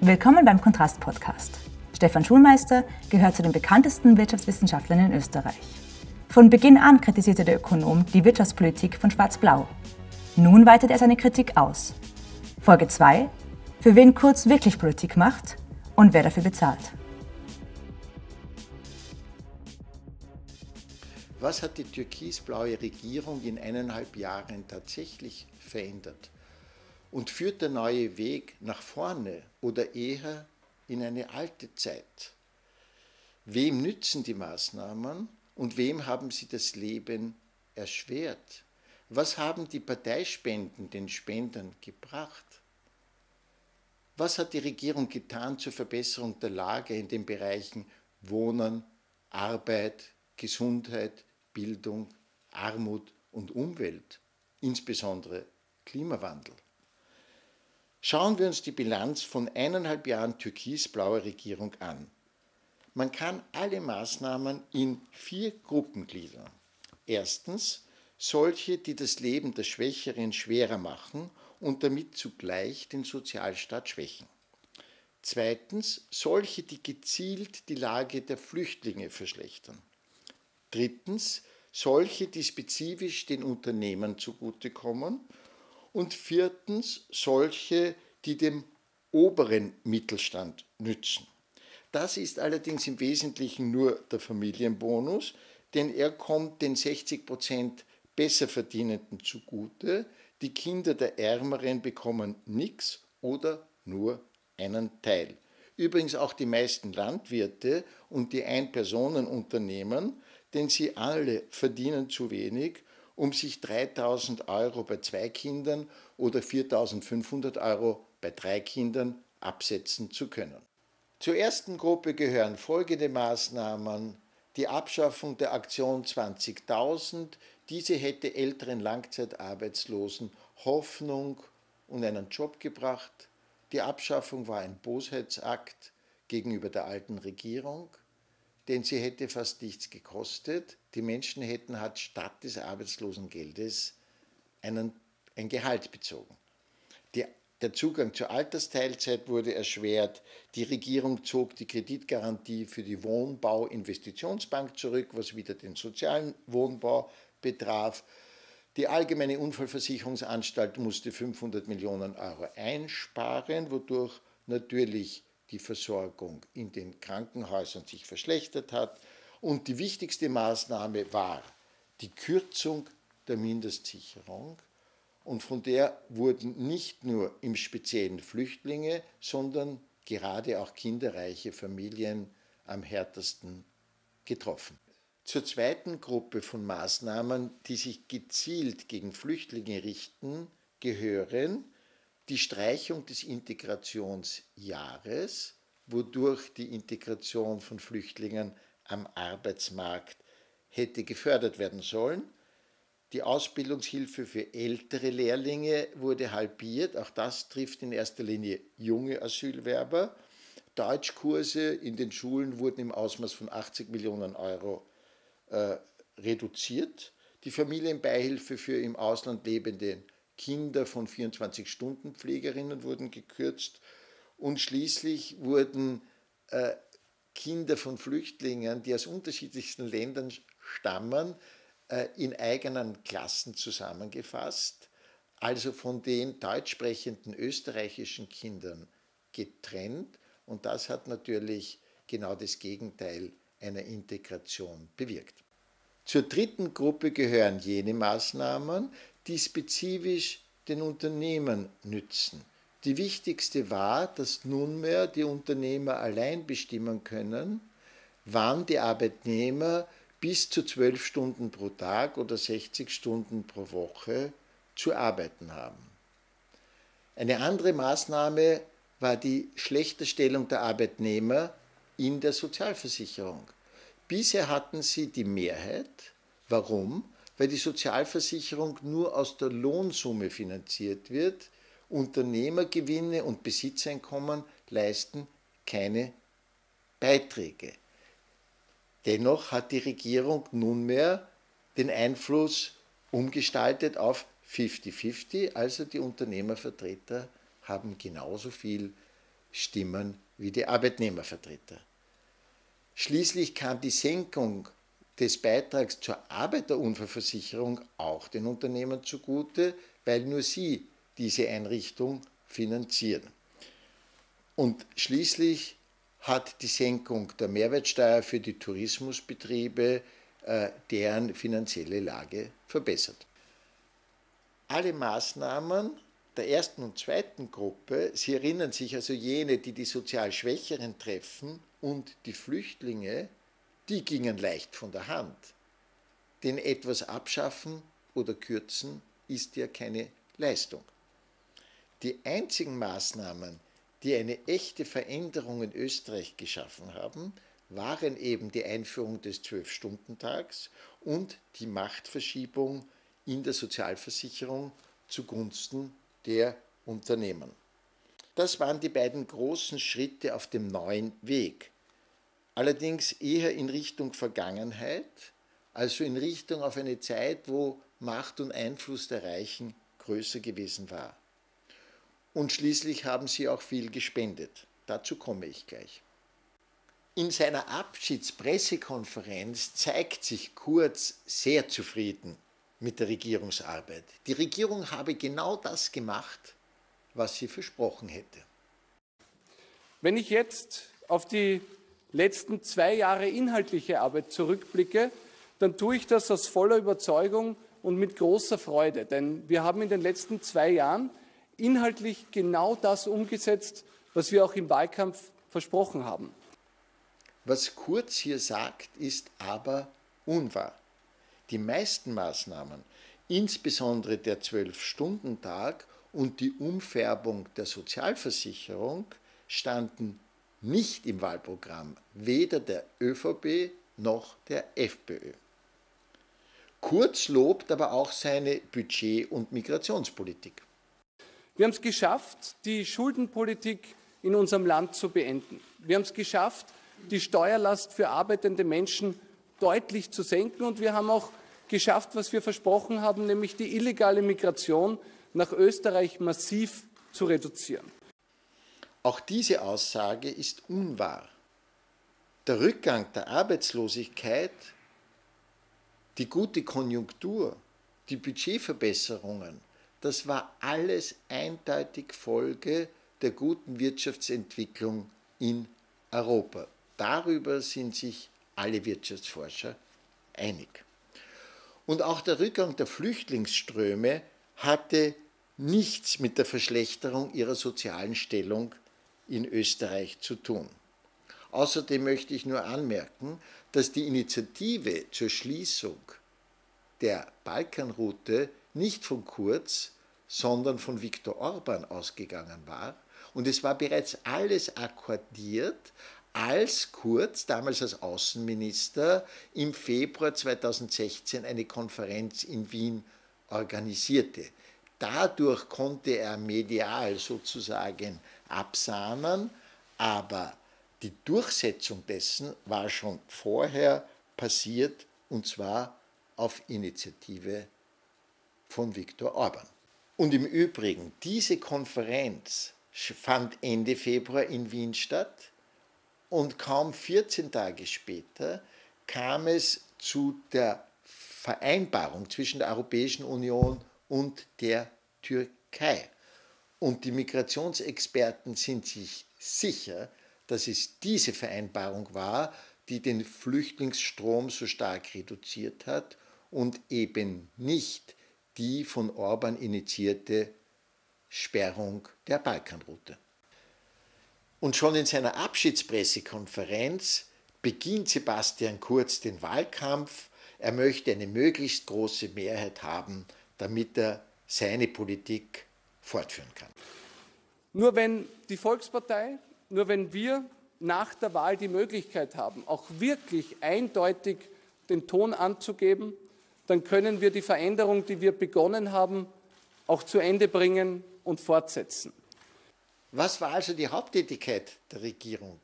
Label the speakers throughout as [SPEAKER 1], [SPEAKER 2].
[SPEAKER 1] Willkommen beim Kontrast Podcast. Stefan Schulmeister gehört zu den bekanntesten Wirtschaftswissenschaftlern in Österreich. Von Beginn an kritisierte der Ökonom die Wirtschaftspolitik von Schwarz-Blau. Nun weitet er seine Kritik aus. Folge 2. Für wen Kurz wirklich Politik macht und wer dafür bezahlt.
[SPEAKER 2] Was hat die türkisblaue Regierung in eineinhalb Jahren tatsächlich verändert? Und führt der neue Weg nach vorne oder eher in eine alte Zeit? Wem nützen die Maßnahmen und wem haben sie das Leben erschwert? Was haben die Parteispenden den Spendern gebracht? Was hat die Regierung getan zur Verbesserung der Lage in den Bereichen Wohnen, Arbeit, Gesundheit, Bildung, Armut und Umwelt, insbesondere Klimawandel? Schauen wir uns die Bilanz von eineinhalb Jahren türkisblauer Regierung an. Man kann alle Maßnahmen in vier Gruppen gliedern. Erstens solche, die das Leben der Schwächeren schwerer machen und damit zugleich den Sozialstaat schwächen. Zweitens solche, die gezielt die Lage der Flüchtlinge verschlechtern. Drittens solche, die spezifisch den Unternehmen zugutekommen und viertens solche, die dem oberen Mittelstand nützen. Das ist allerdings im Wesentlichen nur der Familienbonus, denn er kommt den 60 Prozent Besserverdienenden zugute. Die Kinder der Ärmeren bekommen nichts oder nur einen Teil. Übrigens auch die meisten Landwirte und die Ein-Personen-Unternehmen, denn sie alle verdienen zu wenig um sich 3000 Euro bei zwei Kindern oder 4500 Euro bei drei Kindern absetzen zu können. Zur ersten Gruppe gehören folgende Maßnahmen. Die Abschaffung der Aktion 20.000. Diese hätte älteren Langzeitarbeitslosen Hoffnung und einen Job gebracht. Die Abschaffung war ein Bosheitsakt gegenüber der alten Regierung denn sie hätte fast nichts gekostet. Die Menschen hätten halt statt des Arbeitslosengeldes einen, ein Gehalt bezogen. Die, der Zugang zur Altersteilzeit wurde erschwert. Die Regierung zog die Kreditgarantie für die Wohnbau-Investitionsbank zurück, was wieder den sozialen Wohnbau betraf. Die Allgemeine Unfallversicherungsanstalt musste 500 Millionen Euro einsparen, wodurch natürlich die Versorgung in den Krankenhäusern sich verschlechtert hat. Und die wichtigste Maßnahme war die Kürzung der Mindestsicherung. Und von der wurden nicht nur im Speziellen Flüchtlinge, sondern gerade auch kinderreiche Familien am härtesten getroffen. Zur zweiten Gruppe von Maßnahmen, die sich gezielt gegen Flüchtlinge richten, gehören die Streichung des Integrationsjahres, wodurch die Integration von Flüchtlingen am Arbeitsmarkt hätte gefördert werden sollen. Die Ausbildungshilfe für ältere Lehrlinge wurde halbiert. Auch das trifft in erster Linie junge Asylwerber. Deutschkurse in den Schulen wurden im Ausmaß von 80 Millionen Euro äh, reduziert. Die Familienbeihilfe für im Ausland lebende Kinder von 24-Stunden-Pflegerinnen wurden gekürzt und schließlich wurden äh, Kinder von Flüchtlingen, die aus unterschiedlichsten Ländern stammen, äh, in eigenen Klassen zusammengefasst, also von den deutsch sprechenden österreichischen Kindern getrennt. Und das hat natürlich genau das Gegenteil einer Integration bewirkt. Zur dritten Gruppe gehören jene Maßnahmen, die spezifisch den Unternehmen nützen. Die wichtigste war, dass nunmehr die Unternehmer allein bestimmen können, wann die Arbeitnehmer bis zu zwölf Stunden pro Tag oder 60 Stunden pro Woche zu arbeiten haben. Eine andere Maßnahme war die schlechte Stellung der Arbeitnehmer in der Sozialversicherung. Bisher hatten sie die Mehrheit. Warum? Weil die Sozialversicherung nur aus der Lohnsumme finanziert wird. Unternehmergewinne und Besitzeinkommen leisten keine Beiträge. Dennoch hat die Regierung nunmehr den Einfluss umgestaltet auf 50-50, also die Unternehmervertreter haben genauso viel Stimmen wie die Arbeitnehmervertreter. Schließlich kam die Senkung des Beitrags zur Arbeiterunfallversicherung auch den Unternehmen zugute, weil nur sie diese Einrichtung finanzieren. Und schließlich hat die Senkung der Mehrwertsteuer für die Tourismusbetriebe äh, deren finanzielle Lage verbessert. Alle Maßnahmen der ersten und zweiten Gruppe, Sie erinnern sich also jene, die die sozial Schwächeren treffen und die Flüchtlinge, die gingen leicht von der Hand. Denn etwas abschaffen oder kürzen ist ja keine Leistung. Die einzigen Maßnahmen, die eine echte Veränderung in Österreich geschaffen haben, waren eben die Einführung des Zwölf-Stunden-Tags und die Machtverschiebung in der Sozialversicherung zugunsten der Unternehmen. Das waren die beiden großen Schritte auf dem neuen Weg. Allerdings eher in Richtung Vergangenheit, also in Richtung auf eine Zeit, wo Macht und Einfluss der Reichen größer gewesen war. Und schließlich haben sie auch viel gespendet. Dazu komme ich gleich. In seiner Abschiedspressekonferenz zeigt sich Kurz sehr zufrieden mit der Regierungsarbeit. Die Regierung habe genau das gemacht, was sie versprochen hätte.
[SPEAKER 3] Wenn ich jetzt auf die letzten zwei Jahre inhaltliche Arbeit zurückblicke, dann tue ich das aus voller Überzeugung und mit großer Freude. Denn wir haben in den letzten zwei Jahren inhaltlich genau das umgesetzt, was wir auch im Wahlkampf versprochen haben.
[SPEAKER 2] Was Kurz hier sagt, ist aber unwahr. Die meisten Maßnahmen, insbesondere der Zwölf-Stunden-Tag und die Umfärbung der Sozialversicherung, standen nicht im Wahlprogramm weder der ÖVP noch der FPÖ. Kurz lobt aber auch seine Budget- und Migrationspolitik.
[SPEAKER 3] Wir haben es geschafft, die Schuldenpolitik in unserem Land zu beenden. Wir haben es geschafft, die Steuerlast für arbeitende Menschen deutlich zu senken. Und wir haben auch geschafft, was wir versprochen haben, nämlich die illegale Migration nach Österreich massiv zu reduzieren.
[SPEAKER 2] Auch diese Aussage ist unwahr. Der Rückgang der Arbeitslosigkeit, die gute Konjunktur, die Budgetverbesserungen, das war alles eindeutig Folge der guten Wirtschaftsentwicklung in Europa. Darüber sind sich alle Wirtschaftsforscher einig. Und auch der Rückgang der Flüchtlingsströme hatte nichts mit der Verschlechterung ihrer sozialen Stellung in Österreich zu tun. Außerdem möchte ich nur anmerken, dass die Initiative zur Schließung der Balkanroute nicht von Kurz, sondern von Viktor Orban ausgegangen war. Und es war bereits alles akkordiert, als Kurz, damals als Außenminister, im Februar 2016 eine Konferenz in Wien organisierte. Dadurch konnte er medial sozusagen absahnen, aber die Durchsetzung dessen war schon vorher passiert und zwar auf Initiative von Viktor Orban. Und im Übrigen, diese Konferenz fand Ende Februar in Wien statt und kaum 14 Tage später kam es zu der Vereinbarung zwischen der Europäischen Union und der Türkei. Und die Migrationsexperten sind sich sicher, dass es diese Vereinbarung war, die den Flüchtlingsstrom so stark reduziert hat und eben nicht die von Orban initiierte Sperrung der Balkanroute. Und schon in seiner Abschiedspressekonferenz beginnt Sebastian Kurz den Wahlkampf. Er möchte eine möglichst große Mehrheit haben, damit er seine Politik fortführen kann.
[SPEAKER 3] Nur wenn die Volkspartei, nur wenn wir nach der Wahl die Möglichkeit haben, auch wirklich eindeutig den Ton anzugeben, dann können wir die Veränderung, die wir begonnen haben, auch zu Ende bringen und fortsetzen.
[SPEAKER 2] Was war also die Haupttätigkeit der Regierung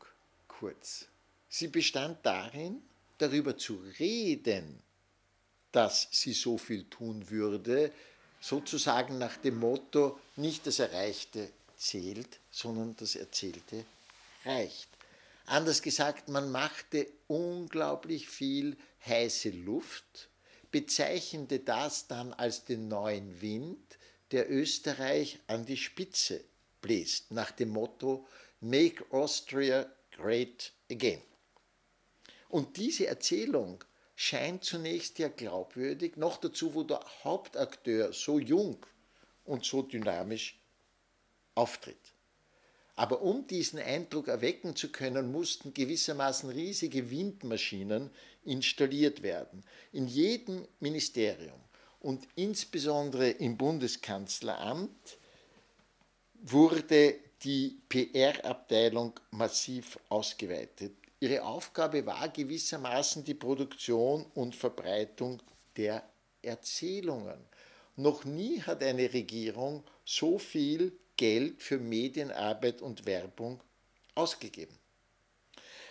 [SPEAKER 2] Kurz? Sie bestand darin, darüber zu reden, dass sie so viel tun würde, sozusagen nach dem Motto nicht das Erreichte zählt, sondern das Erzählte reicht. Anders gesagt, man machte unglaublich viel heiße Luft, bezeichnete das dann als den neuen Wind, der Österreich an die Spitze bläst, nach dem Motto Make Austria Great Again. Und diese Erzählung scheint zunächst ja glaubwürdig, noch dazu, wo der Hauptakteur so jung und so dynamisch auftritt. Aber um diesen Eindruck erwecken zu können, mussten gewissermaßen riesige Windmaschinen installiert werden. In jedem Ministerium und insbesondere im Bundeskanzleramt wurde die PR-Abteilung massiv ausgeweitet. Ihre Aufgabe war gewissermaßen die Produktion und Verbreitung der Erzählungen. Noch nie hat eine Regierung so viel Geld für Medienarbeit und Werbung ausgegeben.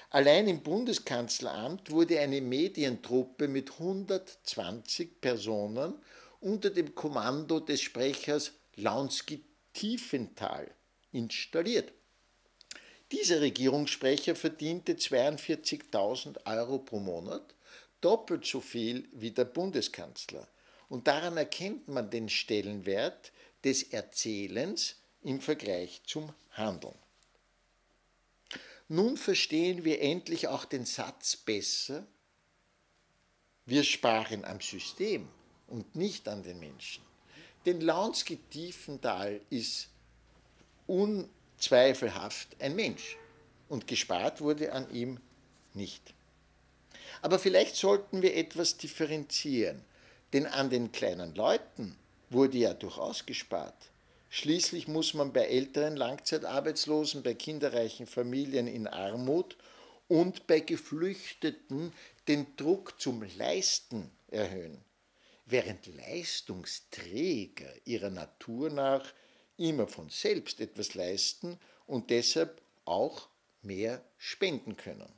[SPEAKER 2] Allein im Bundeskanzleramt wurde eine Medientruppe mit 120 Personen unter dem Kommando des Sprechers Launski Tiefenthal installiert. Dieser Regierungssprecher verdiente 42.000 Euro pro Monat, doppelt so viel wie der Bundeskanzler. Und daran erkennt man den Stellenwert des Erzählens im Vergleich zum Handeln. Nun verstehen wir endlich auch den Satz besser, wir sparen am System und nicht an den Menschen. Denn Launski-Tiefenthal ist unzweifelhaft ein Mensch und gespart wurde an ihm nicht. Aber vielleicht sollten wir etwas differenzieren, denn an den kleinen Leuten wurde ja durchaus gespart. Schließlich muss man bei älteren Langzeitarbeitslosen, bei kinderreichen Familien in Armut und bei Geflüchteten den Druck zum Leisten erhöhen, während Leistungsträger ihrer Natur nach immer von selbst etwas leisten und deshalb auch mehr spenden können.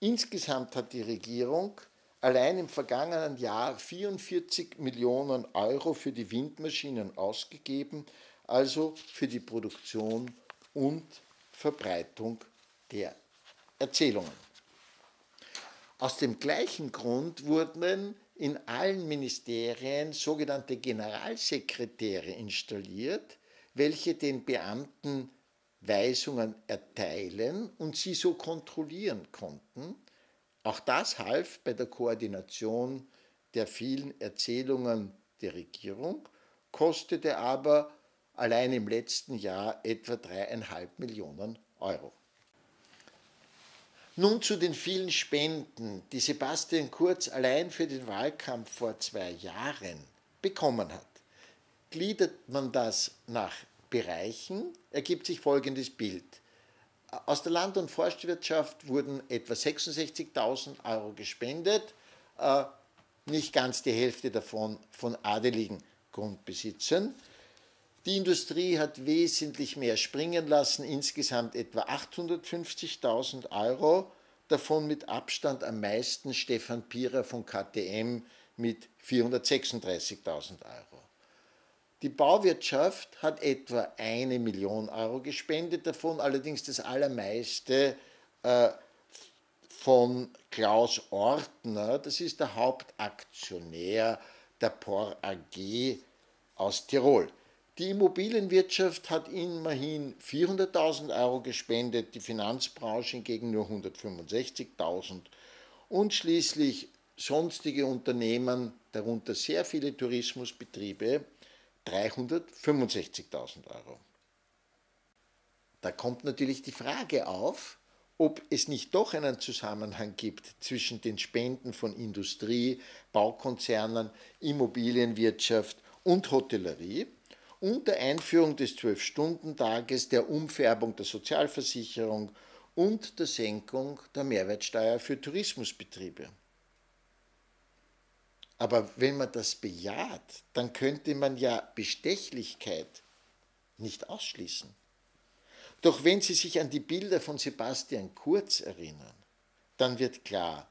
[SPEAKER 2] Insgesamt hat die Regierung allein im vergangenen Jahr 44 Millionen Euro für die Windmaschinen ausgegeben, also für die Produktion und Verbreitung der Erzählungen. Aus dem gleichen Grund wurden in allen Ministerien sogenannte Generalsekretäre installiert, welche den Beamten Weisungen erteilen und sie so kontrollieren konnten, auch das half bei der Koordination der vielen Erzählungen der Regierung, kostete aber allein im letzten Jahr etwa dreieinhalb Millionen Euro. Nun zu den vielen Spenden, die Sebastian Kurz allein für den Wahlkampf vor zwei Jahren bekommen hat. Gliedert man das nach Bereichen, ergibt sich folgendes Bild. Aus der Land- und Forstwirtschaft wurden etwa 66.000 Euro gespendet, äh, nicht ganz die Hälfte davon von adeligen Grundbesitzern. Die Industrie hat wesentlich mehr springen lassen, insgesamt etwa 850.000 Euro, davon mit Abstand am meisten Stefan Pierer von KTM mit 436.000 Euro. Die Bauwirtschaft hat etwa eine Million Euro gespendet, davon allerdings das allermeiste äh, von Klaus Ortner, das ist der Hauptaktionär der POR AG aus Tirol. Die Immobilienwirtschaft hat immerhin 400.000 Euro gespendet, die Finanzbranche hingegen nur 165.000 und schließlich sonstige Unternehmen, darunter sehr viele Tourismusbetriebe, 365.000 Euro. Da kommt natürlich die Frage auf, ob es nicht doch einen Zusammenhang gibt zwischen den Spenden von Industrie, Baukonzernen, Immobilienwirtschaft und Hotellerie und der Einführung des Zwölf-Stunden-Tages, der Umfärbung der Sozialversicherung und der Senkung der Mehrwertsteuer für Tourismusbetriebe. Aber wenn man das bejaht, dann könnte man ja Bestechlichkeit nicht ausschließen. Doch wenn Sie sich an die Bilder von Sebastian Kurz erinnern, dann wird klar,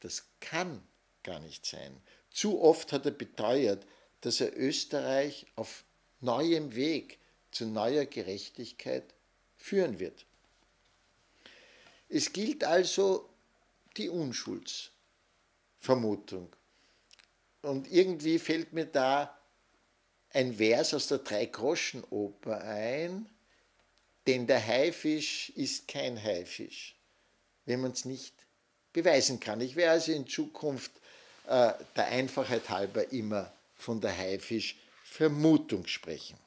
[SPEAKER 2] das kann gar nicht sein. Zu oft hat er beteuert, dass er Österreich auf neuem Weg zu neuer Gerechtigkeit führen wird. Es gilt also die Unschuldsvermutung. Und irgendwie fällt mir da ein Vers aus der Drei-Groschen-Oper ein, denn der Haifisch ist kein Haifisch, wenn man es nicht beweisen kann. Ich werde also in Zukunft äh, der Einfachheit halber immer von der Haifisch-Vermutung sprechen.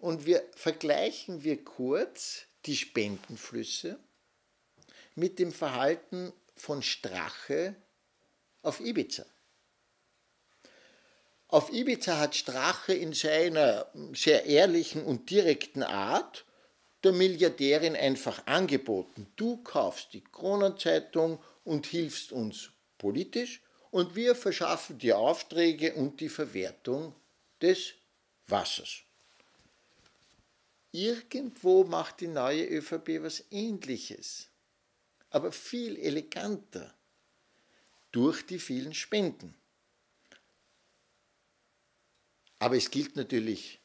[SPEAKER 2] Und wir vergleichen wir kurz die Spendenflüsse mit dem Verhalten von Strache auf Ibiza. Auf Ibiza hat Strache in seiner sehr ehrlichen und direkten Art der Milliardärin einfach angeboten, du kaufst die Kronenzeitung und hilfst uns politisch und wir verschaffen dir Aufträge und die Verwertung des Wassers. Irgendwo macht die neue ÖVP was Ähnliches, aber viel eleganter durch die vielen Spenden. Aber es gilt natürlich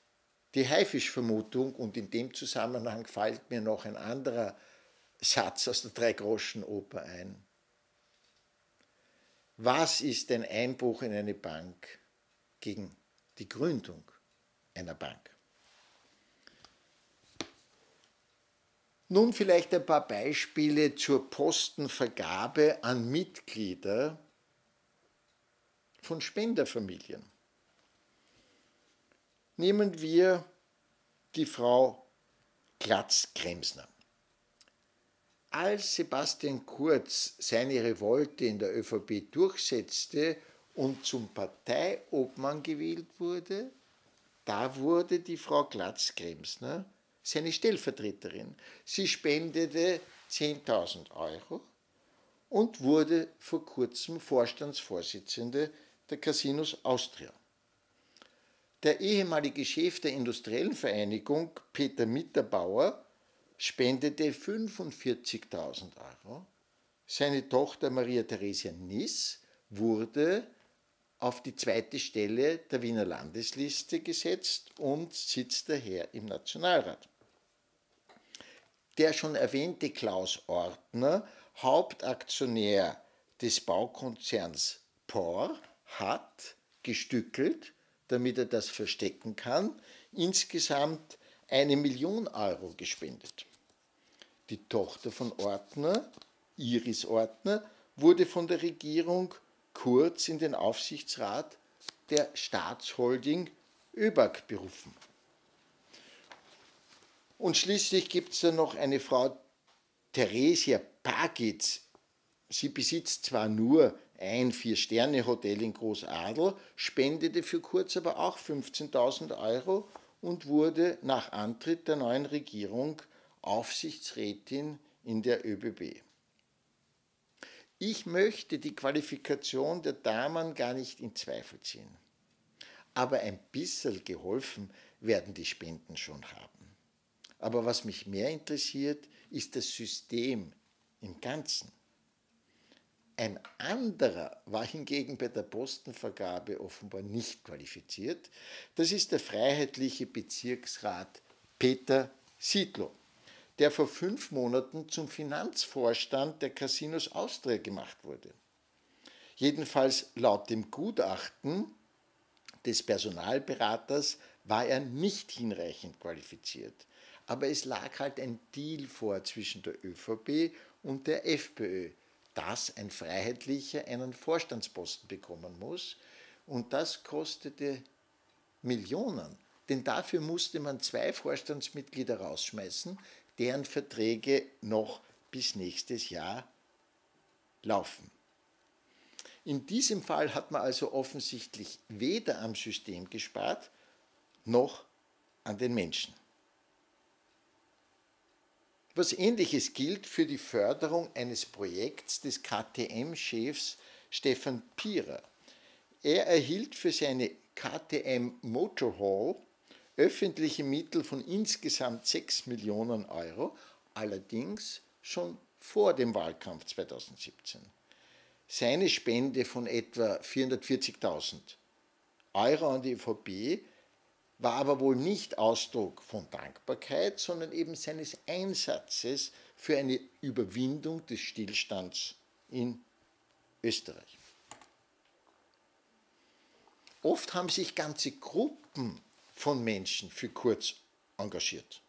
[SPEAKER 2] die Haifischvermutung und in dem Zusammenhang fällt mir noch ein anderer Satz aus der Dreigroschenoper ein. Was ist ein Einbruch in eine Bank gegen die Gründung einer Bank? Nun vielleicht ein paar Beispiele zur Postenvergabe an Mitglieder von Spenderfamilien. Nehmen wir die Frau Glatz-Kremsner. Als Sebastian Kurz seine Revolte in der ÖVP durchsetzte und zum Parteiobmann gewählt wurde, da wurde die Frau Glatz-Kremsner seine Stellvertreterin. Sie spendete 10.000 Euro und wurde vor kurzem Vorstandsvorsitzende der Casinos Austria. Der ehemalige Chef der Industriellen Vereinigung, Peter Mitterbauer, spendete 45.000 Euro. Seine Tochter Maria Theresia Niss wurde auf die zweite Stelle der Wiener Landesliste gesetzt und sitzt daher im Nationalrat. Der schon erwähnte Klaus Ortner, Hauptaktionär des Baukonzerns POR, hat gestückelt, damit er das verstecken kann, insgesamt eine Million Euro gespendet. Die Tochter von Ortner, Iris Ortner, wurde von der Regierung kurz in den Aufsichtsrat der Staatsholding ÖBAG berufen. Und schließlich gibt es da noch eine Frau, Theresia Pagitz. Sie besitzt zwar nur ein Vier-Sterne-Hotel in Großadel, spendete für kurz aber auch 15.000 Euro und wurde nach Antritt der neuen Regierung Aufsichtsrätin in der ÖBB. Ich möchte die Qualifikation der Damen gar nicht in Zweifel ziehen. Aber ein bisschen geholfen werden die Spenden schon haben. Aber was mich mehr interessiert, ist das System im Ganzen. Ein anderer war hingegen bei der Postenvergabe offenbar nicht qualifiziert. Das ist der freiheitliche Bezirksrat Peter Siedlow, der vor fünf Monaten zum Finanzvorstand der Casinos Austria gemacht wurde. Jedenfalls laut dem Gutachten des Personalberaters war er nicht hinreichend qualifiziert aber es lag halt ein Deal vor zwischen der ÖVP und der FPÖ, dass ein Freiheitlicher einen Vorstandsposten bekommen muss. Und das kostete Millionen, denn dafür musste man zwei Vorstandsmitglieder rausschmeißen, deren Verträge noch bis nächstes Jahr laufen. In diesem Fall hat man also offensichtlich weder am System gespart, noch an den Menschen. Was ähnliches gilt für die Förderung eines Projekts des KTM-Chefs Stefan Pierer. Er erhielt für seine KTM Motorhall öffentliche Mittel von insgesamt 6 Millionen Euro, allerdings schon vor dem Wahlkampf 2017. Seine Spende von etwa 440.000 Euro an die ÖVP war aber wohl nicht Ausdruck von Dankbarkeit, sondern eben seines Einsatzes für eine Überwindung des Stillstands in Österreich. Oft haben sich ganze Gruppen von Menschen für Kurz engagiert.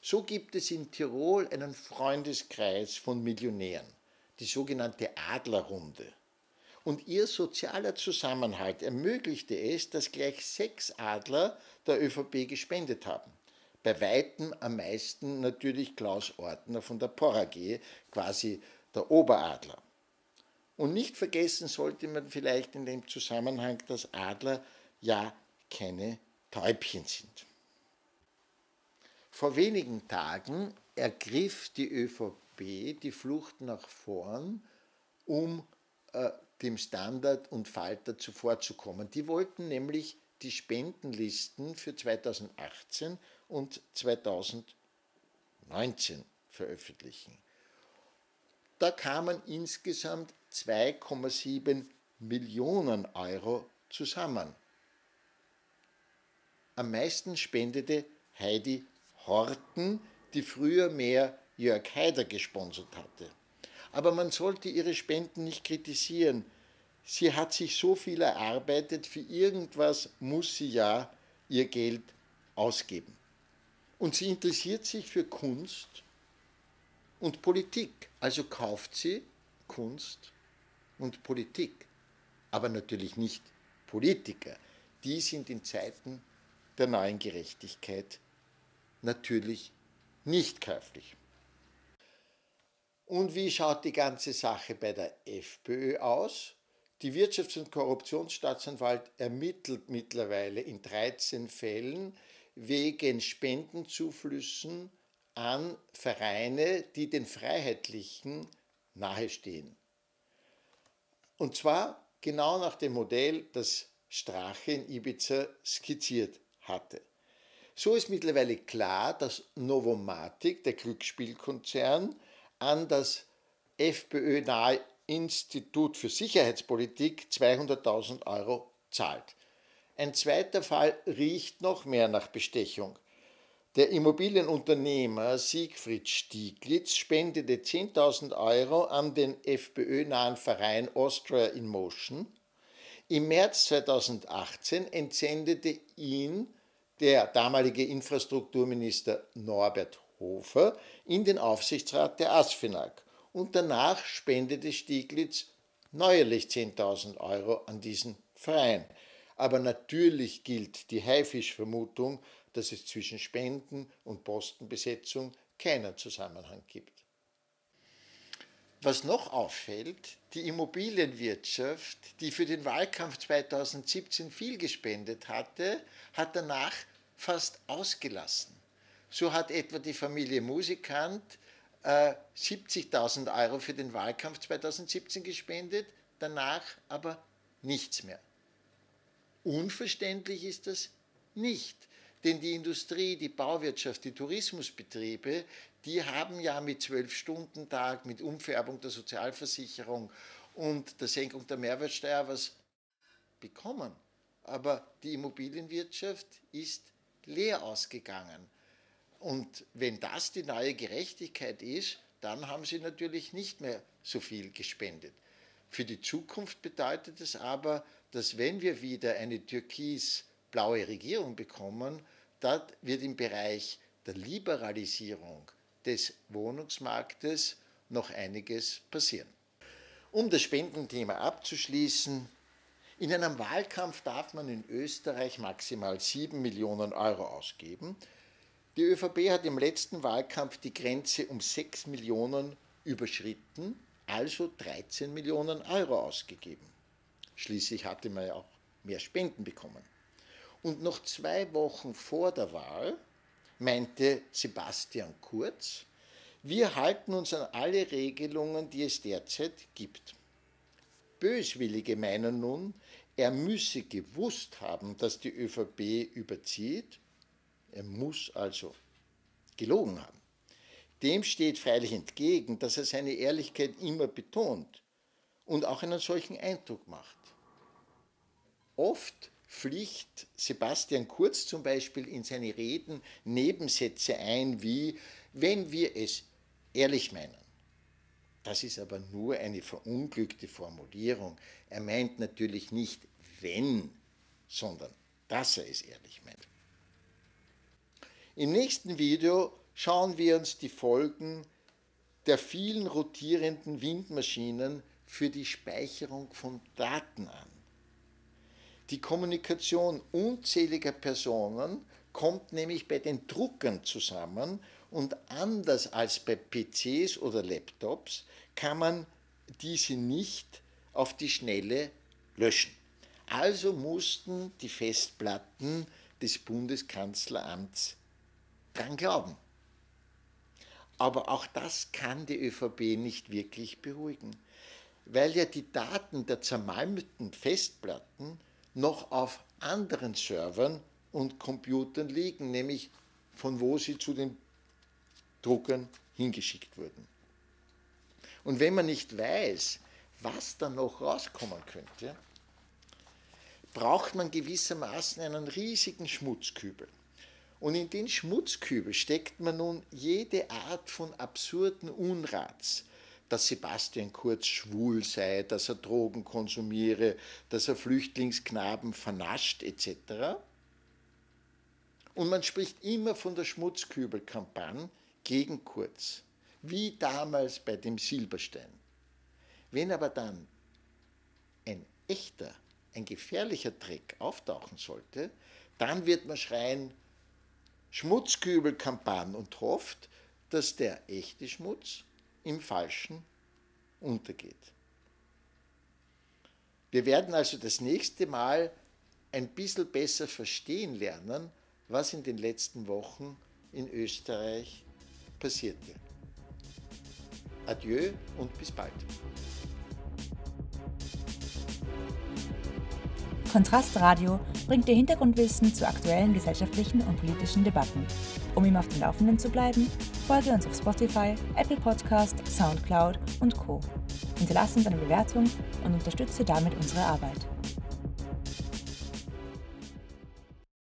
[SPEAKER 2] So gibt es in Tirol einen Freundeskreis von Millionären, die sogenannte Adlerrunde. Und ihr sozialer Zusammenhalt ermöglichte es, dass gleich sechs Adler der ÖVP gespendet haben. Bei weitem am meisten natürlich Klaus Ortner von der Porra G, quasi der Oberadler. Und nicht vergessen sollte man vielleicht in dem Zusammenhang, dass Adler ja keine Täubchen sind. Vor wenigen Tagen ergriff die ÖVP die Flucht nach vorn, um äh, dem Standard und Falter zuvorzukommen. Die wollten nämlich die Spendenlisten für 2018 und 2019 veröffentlichen. Da kamen insgesamt 2,7 Millionen Euro zusammen. Am meisten spendete Heidi Horten, die früher mehr Jörg Haider gesponsert hatte. Aber man sollte ihre Spenden nicht kritisieren. Sie hat sich so viel erarbeitet, für irgendwas muss sie ja ihr Geld ausgeben. Und sie interessiert sich für Kunst und Politik. Also kauft sie Kunst und Politik. Aber natürlich nicht Politiker. Die sind in Zeiten der neuen Gerechtigkeit natürlich nicht käuflich. Und wie schaut die ganze Sache bei der FPÖ aus? Die Wirtschafts- und Korruptionsstaatsanwalt ermittelt mittlerweile in 13 Fällen wegen Spendenzuflüssen an Vereine, die den Freiheitlichen nahestehen. Und zwar genau nach dem Modell, das Strache in Ibiza skizziert hatte. So ist mittlerweile klar, dass Novomatic, der Glücksspielkonzern, an das FPÖ-nahe Institut für Sicherheitspolitik 200.000 Euro zahlt. Ein zweiter Fall riecht noch mehr nach Bestechung. Der Immobilienunternehmer Siegfried Stieglitz spendete 10.000 Euro an den FPÖ-nahen Verein Austria in Motion. Im März 2018 entsendete ihn der damalige Infrastrukturminister Norbert Hofer in den Aufsichtsrat der ASFINAG und danach spendete Stieglitz neuerlich 10.000 Euro an diesen Verein. Aber natürlich gilt die Haifischvermutung, dass es zwischen Spenden und Postenbesetzung keinen Zusammenhang gibt. Was noch auffällt, die Immobilienwirtschaft, die für den Wahlkampf 2017 viel gespendet hatte, hat danach fast ausgelassen. So hat etwa die Familie Musikant äh, 70.000 Euro für den Wahlkampf 2017 gespendet, danach aber nichts mehr. Unverständlich ist das nicht, denn die Industrie, die Bauwirtschaft, die Tourismusbetriebe, die haben ja mit Zwölf-Stunden-Tag, mit Umfärbung der Sozialversicherung und der Senkung der Mehrwertsteuer was bekommen. Aber die Immobilienwirtschaft ist leer ausgegangen. Und wenn das die neue Gerechtigkeit ist, dann haben sie natürlich nicht mehr so viel gespendet. Für die Zukunft bedeutet es aber, dass wenn wir wieder eine türkis-blaue Regierung bekommen, dann wird im Bereich der Liberalisierung des Wohnungsmarktes noch einiges passieren. Um das Spendenthema abzuschließen, in einem Wahlkampf darf man in Österreich maximal 7 Millionen Euro ausgeben. Die ÖVP hat im letzten Wahlkampf die Grenze um 6 Millionen überschritten, also 13 Millionen Euro ausgegeben. Schließlich hatte man ja auch mehr Spenden bekommen. Und noch zwei Wochen vor der Wahl meinte Sebastian Kurz, wir halten uns an alle Regelungen, die es derzeit gibt. Böswillige meinen nun, er müsse gewusst haben, dass die ÖVP überzieht. Er muss also gelogen haben. Dem steht freilich entgegen, dass er seine Ehrlichkeit immer betont und auch einen solchen Eindruck macht. Oft pflicht Sebastian Kurz zum Beispiel in seine Reden Nebensätze ein wie, wenn wir es ehrlich meinen. Das ist aber nur eine verunglückte Formulierung. Er meint natürlich nicht wenn, sondern dass er es ehrlich meint. Im nächsten Video schauen wir uns die Folgen der vielen rotierenden Windmaschinen für die Speicherung von Daten an. Die Kommunikation unzähliger Personen kommt nämlich bei den Druckern zusammen und anders als bei PCs oder Laptops kann man diese nicht auf die Schnelle löschen. Also mussten die Festplatten des Bundeskanzleramts dran glauben. Aber auch das kann die ÖVP nicht wirklich beruhigen, weil ja die Daten der zermalmten Festplatten noch auf anderen Servern und Computern liegen, nämlich von wo sie zu den Druckern hingeschickt wurden. Und wenn man nicht weiß, was dann noch rauskommen könnte, braucht man gewissermaßen einen riesigen Schmutzkübel. Und in den Schmutzkübel steckt man nun jede Art von absurden Unrats, dass Sebastian Kurz schwul sei, dass er Drogen konsumiere, dass er Flüchtlingsknaben vernascht etc. Und man spricht immer von der Schmutzkübelkampagne gegen Kurz, wie damals bei dem Silberstein. Wenn aber dann ein echter, ein gefährlicher Dreck auftauchen sollte, dann wird man schreien Schmutzkübelkampagne und hofft, dass der echte Schmutz im Falschen untergeht. Wir werden also das nächste Mal ein bisschen besser verstehen lernen, was in den letzten Wochen in Österreich passierte. Adieu und bis bald.
[SPEAKER 1] Kontrast Radio bringt dir Hintergrundwissen zu aktuellen gesellschaftlichen und politischen Debatten. Um ihm auf dem Laufenden zu bleiben, folge uns auf Spotify, Apple Podcast, Soundcloud und Co. Hinterlasse uns eine Bewertung und unterstütze damit unsere Arbeit.